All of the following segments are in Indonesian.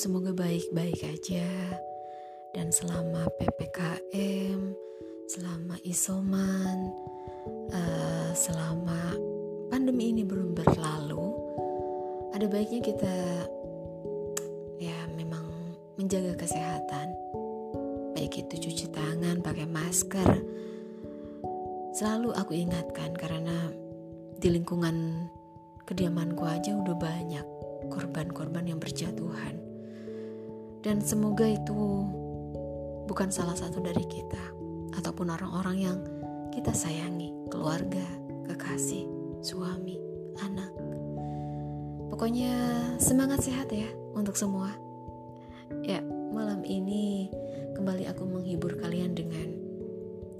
semoga baik-baik aja dan selama PPKM, selama isoman, uh, selama pandemi ini belum berlalu, ada baiknya kita ya memang menjaga kesehatan. Baik itu cuci tangan, pakai masker. Selalu aku ingatkan karena di lingkungan kediamanku aja udah banyak korban-korban yang berjatuhan. Dan semoga itu bukan salah satu dari kita ataupun orang-orang yang kita sayangi, keluarga, kekasih, suami, anak. Pokoknya semangat sehat ya untuk semua. Ya, malam ini kembali aku menghibur kalian dengan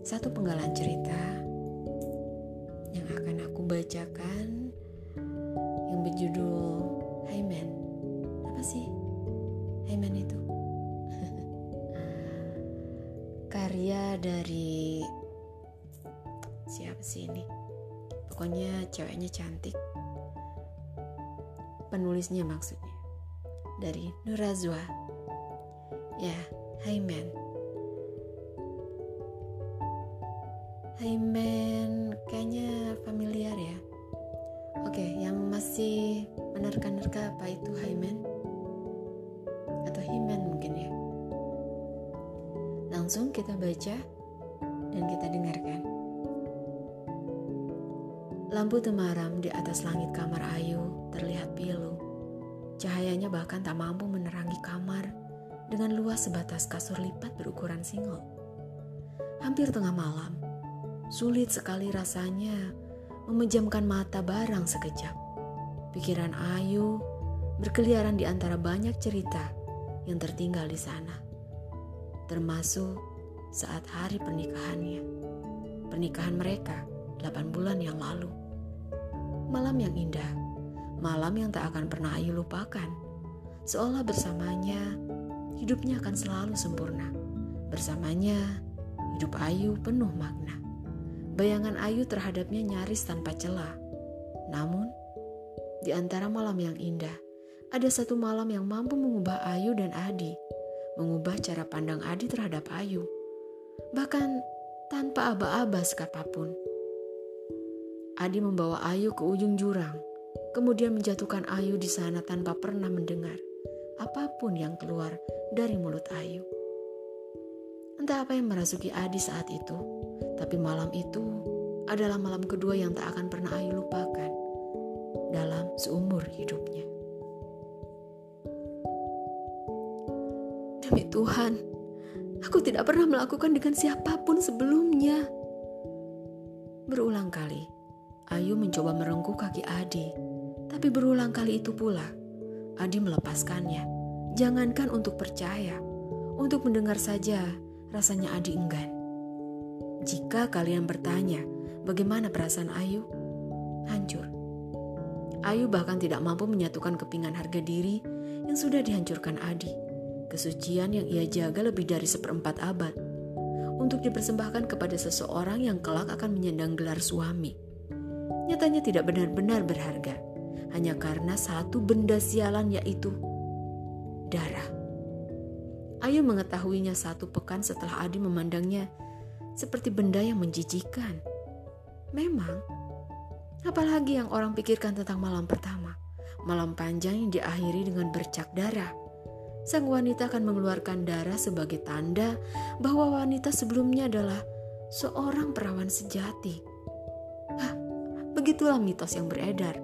satu penggalan cerita yang akan aku bacakan yang berjudul Hai Men, apa sih Hai Men itu? Karya dari siapa sih ini? Pokoknya ceweknya cantik. Penulisnya maksudnya dari Nurazwa. Ya, Hai Men. Hai Men, kayaknya familiar ya. Oke, yang masih menerka-nerka apa itu Hymen? Atau Langsung kita baca dan kita dengarkan. Lampu temaram di atas langit kamar Ayu terlihat pilu. Cahayanya bahkan tak mampu menerangi kamar dengan luas sebatas kasur lipat berukuran single. Hampir tengah malam, sulit sekali rasanya memejamkan mata barang sekejap. Pikiran Ayu berkeliaran di antara banyak cerita yang tertinggal di sana. Termasuk saat hari pernikahannya. Pernikahan mereka 8 bulan yang lalu. Malam yang indah, malam yang tak akan pernah Ayu lupakan. Seolah bersamanya, hidupnya akan selalu sempurna. Bersamanya, hidup Ayu penuh makna. Bayangan Ayu terhadapnya nyaris tanpa celah. Namun, di antara malam yang indah, ada satu malam yang mampu mengubah Ayu dan Adi, mengubah cara pandang Adi terhadap Ayu, bahkan tanpa aba-aba sekapapun. Adi membawa Ayu ke ujung jurang, kemudian menjatuhkan Ayu di sana tanpa pernah mendengar apa pun yang keluar dari mulut Ayu. Entah apa yang merasuki Adi saat itu, tapi malam itu adalah malam kedua yang tak akan pernah Ayu lupakan dalam seumur hidupnya. Demi Tuhan, aku tidak pernah melakukan dengan siapa pun sebelumnya. Berulang kali, Ayu mencoba merengkuh kaki Adi, tapi berulang kali itu pula, Adi melepaskannya. Jangankan untuk percaya, untuk mendengar saja rasanya Adi enggan. Jika kalian bertanya, bagaimana perasaan Ayu? Hancur. Ayu bahkan tidak mampu menyatukan kepingan harga diri yang sudah dihancurkan Adi. Kesucian yang ia jaga lebih dari seperempat abad. Untuk dipersembahkan kepada seseorang yang kelak akan menyandang gelar suami. Nyatanya tidak benar-benar berharga. Hanya karena satu benda sialan yaitu darah. Ayu mengetahuinya satu pekan setelah Adi memandangnya seperti benda yang menjijikan. Memang, apalagi yang orang pikirkan tentang malam pertama, malam panjang yang diakhiri dengan bercak darah. Sang wanita akan mengeluarkan darah sebagai tanda bahwa wanita sebelumnya adalah seorang perawan sejati. Hah, begitulah mitos yang beredar.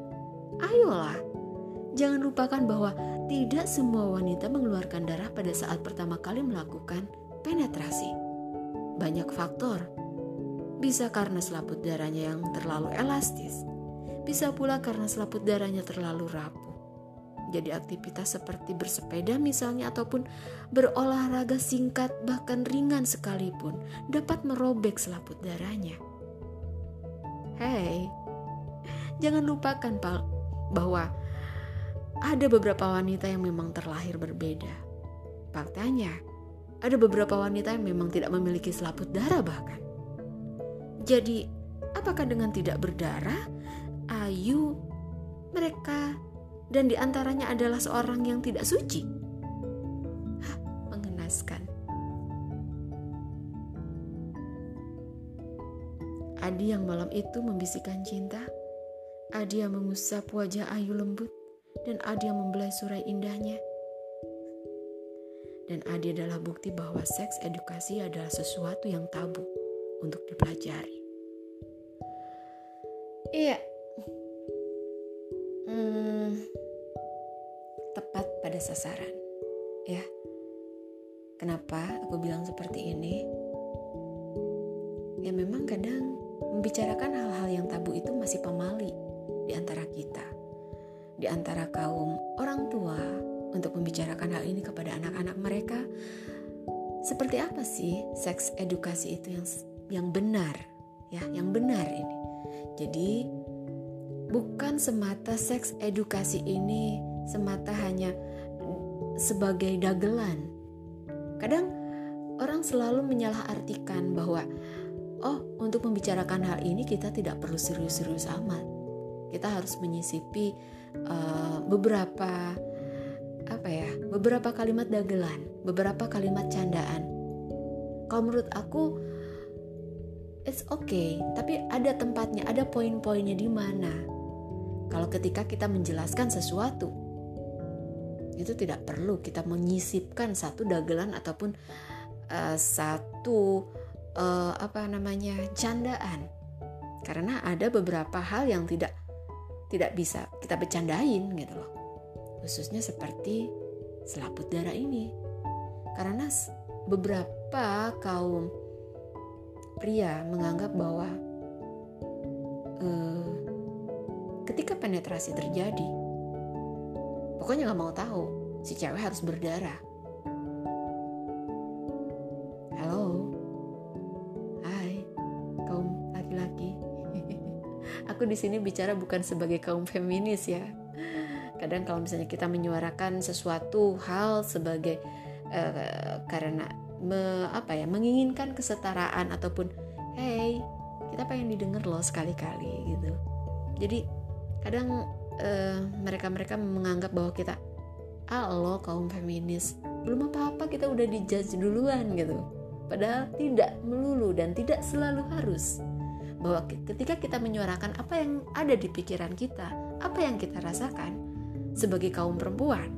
Ayolah, jangan lupakan bahwa tidak semua wanita mengeluarkan darah pada saat pertama kali melakukan penetrasi banyak faktor. Bisa karena selaput darahnya yang terlalu elastis, bisa pula karena selaput darahnya terlalu rapuh. Jadi aktivitas seperti bersepeda misalnya ataupun berolahraga singkat bahkan ringan sekalipun dapat merobek selaput darahnya. Hei, jangan lupakan Pak bahwa ada beberapa wanita yang memang terlahir berbeda. Faktanya, ada beberapa wanita yang memang tidak memiliki selaput darah bahkan. Jadi, apakah dengan tidak berdarah, Ayu, mereka, dan di antaranya adalah seorang yang tidak suci? memuaskan. Adi yang malam itu membisikkan cinta, Adi yang mengusap wajah Ayu lembut, dan Adi yang membelai surai indahnya. Dan Adi adalah bukti bahwa seks edukasi adalah sesuatu yang tabu untuk dipelajari. Iya, pada sasaran, ya. Kenapa aku bilang seperti ini? Ya memang kadang membicarakan hal-hal yang tabu itu masih pemali di antara kita, di antara kaum orang tua untuk membicarakan hal ini kepada anak-anak mereka. Seperti apa sih seks edukasi itu yang yang benar, ya, yang benar ini. Jadi bukan semata seks edukasi ini semata hanya sebagai dagelan. Kadang orang selalu menyalahartikan bahwa oh, untuk membicarakan hal ini kita tidak perlu serius-serius amat. Kita harus menyisipi uh, beberapa apa ya, beberapa kalimat dagelan, beberapa kalimat candaan. Kalau menurut aku it's okay, tapi ada tempatnya, ada poin-poinnya di mana. Kalau ketika kita menjelaskan sesuatu, itu tidak perlu kita menyisipkan satu dagelan ataupun uh, satu uh, apa namanya candaan. Karena ada beberapa hal yang tidak tidak bisa kita bercandain gitu loh khususnya seperti selaput darah ini. Karena beberapa kaum pria menganggap bahwa uh, ketika penetrasi terjadi, pokoknya nggak mau tahu si cewek harus berdarah. Halo, hai kaum laki-laki. Aku di sini bicara bukan sebagai kaum feminis ya, kadang kalau misalnya kita menyuarakan sesuatu hal sebagai uh, karena me, apa ya menginginkan kesetaraan ataupun hey kita pengen didengar loh sekali-kali gitu jadi kadang uh, mereka-mereka menganggap bahwa kita ah lo kaum feminis. Belum apa-apa kita udah dijudge duluan gitu. Padahal tidak melulu dan tidak selalu harus. Bahwa ketika kita menyuarakan apa yang ada di pikiran kita apa yang kita rasakan sebagai kaum perempuan,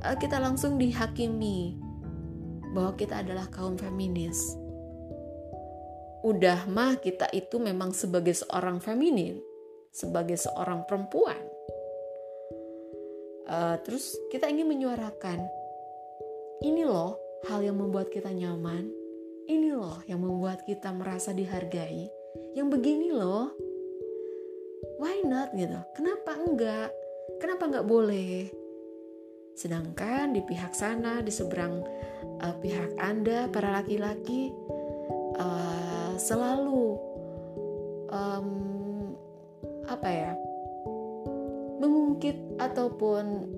eh, kita langsung dihakimi bahwa kita adalah kaum feminis. Udah mah kita itu memang sebagai seorang feminin, sebagai seorang perempuan. Uh, terus kita ingin menyuarakan, ini loh hal yang membuat kita nyaman, ini loh yang membuat kita merasa dihargai, yang begini loh, why not gitu? Kenapa enggak? Kenapa nggak boleh? Sedangkan di pihak sana, di seberang uh, pihak Anda, para laki-laki, uh, selalu um, apa ya, mengungkit ataupun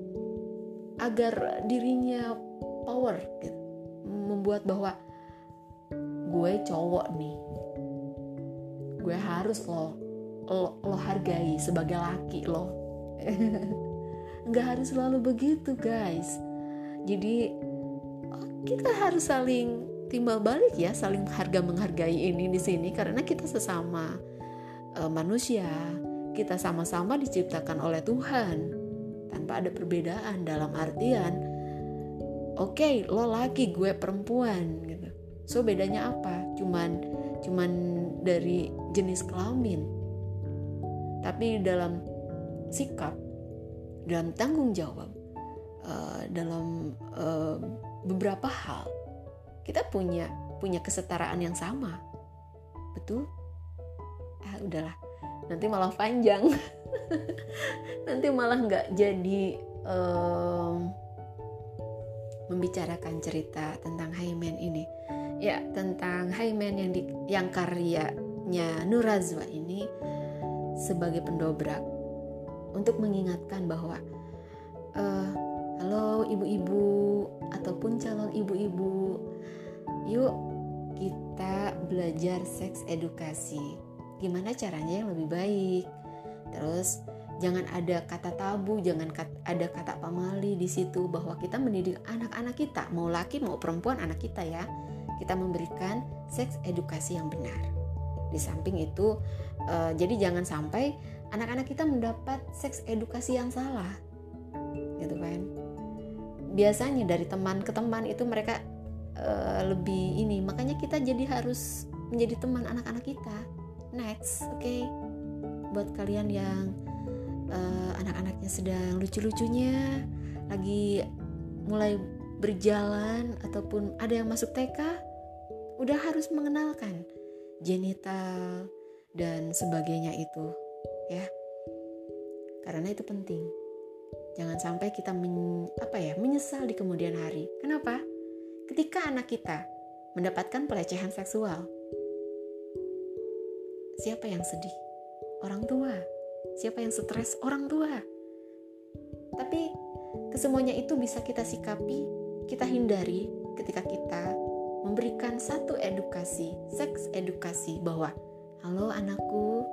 agar dirinya power, gitu. membuat bahwa gue cowok nih, gue harus lo lo, lo hargai sebagai laki lo. Nggak harus selalu begitu guys. Jadi kita harus saling timbal balik ya saling harga menghargai ini di sini. Karena kita sesama uh, manusia kita sama-sama diciptakan oleh Tuhan tanpa ada perbedaan dalam artian oke okay, lo laki gue perempuan gitu. So bedanya apa? Cuman cuman dari jenis kelamin. Tapi dalam sikap, dalam tanggung jawab, uh, dalam uh, beberapa hal kita punya punya kesetaraan yang sama, betul? Ah udahlah, nanti malah panjang, nanti malah nggak jadi um, membicarakan cerita tentang Haimen ini. Ya tentang Haimen yang di, yang karyanya Nurazwa ini sebagai pendobrak untuk mengingatkan bahwa uh, halo ibu-ibu ataupun calon ibu-ibu, yuk kita belajar seks edukasi. Gimana caranya yang lebih baik? Terus jangan ada kata tabu, jangan ada kata pamali di situ bahwa kita mendidik anak-anak kita, mau laki mau perempuan anak kita ya. Kita memberikan seks edukasi yang benar. Di samping itu, uh, jadi jangan sampai anak-anak kita mendapat seks edukasi yang salah, gitu kan? Biasanya dari teman ke teman itu mereka uh, lebih ini, makanya kita jadi harus menjadi teman anak-anak kita. Next, oke? Okay? Buat kalian yang uh, anak-anaknya sedang lucu-lucunya lagi mulai berjalan ataupun ada yang masuk TK udah harus mengenalkan genital dan sebagainya itu ya karena itu penting jangan sampai kita men, apa ya menyesal di kemudian hari kenapa ketika anak kita mendapatkan pelecehan seksual siapa yang sedih orang tua Siapa yang stres? Orang tua. Tapi kesemuanya itu bisa kita sikapi, kita hindari ketika kita memberikan satu edukasi, seks edukasi bahwa halo anakku,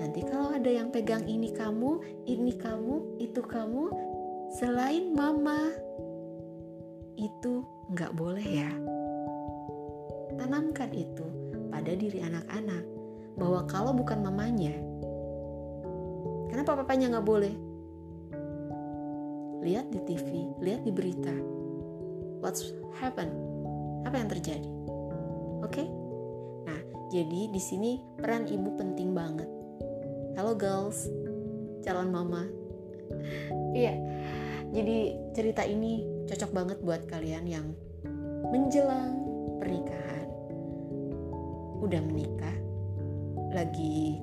nanti kalau ada yang pegang ini kamu, ini kamu, itu kamu, selain mama, itu nggak boleh ya. Tanamkan itu pada diri anak-anak bahwa kalau bukan mamanya, Kenapa papanya nggak boleh? Lihat di TV, lihat di berita. What's happen? Apa yang terjadi? Oke? Okay? Nah, jadi di sini peran ibu penting banget. Halo girls, calon mama. Iya, jadi cerita ini cocok banget buat kalian yang menjelang pernikahan, udah menikah, lagi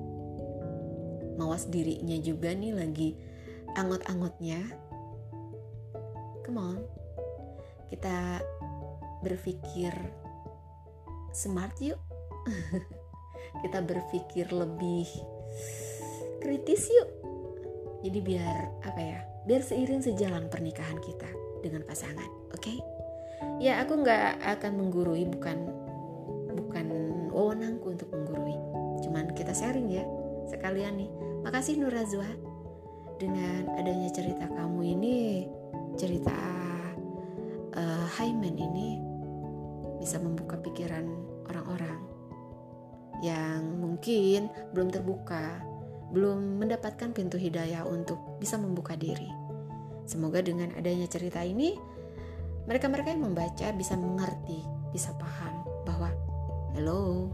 mawas dirinya juga nih lagi angot-angotnya. Come on. Kita berpikir smart yuk. Kita berpikir lebih kritis yuk. Jadi biar apa ya biar seiring sejalan pernikahan kita dengan pasangan oke? Okay? ya aku nggak akan menggurui bukan bukan wewenangku untuk menggurui cuman kita sharing ya sekalian nih Makasih Nur Razwa. Dengan adanya cerita kamu ini, cerita uh, Haiman ini bisa membuka pikiran orang-orang yang mungkin belum terbuka, belum mendapatkan pintu hidayah untuk bisa membuka diri. Semoga dengan adanya cerita ini, mereka-mereka yang membaca bisa mengerti, bisa paham bahwa hello,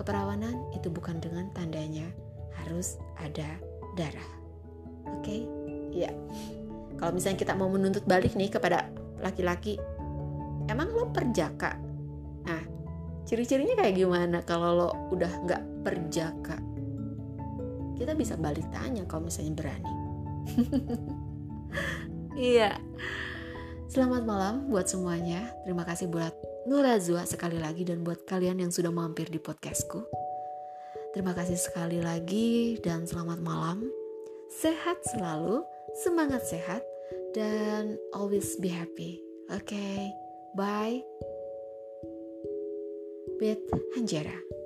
keperawanan itu bukan dengan tandanya harus ada darah. Oke? Okay? Ya. Kalau misalnya kita mau menuntut balik nih kepada laki-laki, emang lo perjaka? Nah, ciri-cirinya kayak gimana kalau lo udah nggak perjaka? Kita bisa balik tanya kalau misalnya berani. Iya. Selamat malam buat semuanya. Terima kasih buat Nurazua sekali lagi dan buat kalian yang sudah mampir di podcastku. Terima kasih sekali lagi dan selamat malam. Sehat selalu, semangat sehat, dan always be happy. Oke, okay, bye. Beth Hanjera.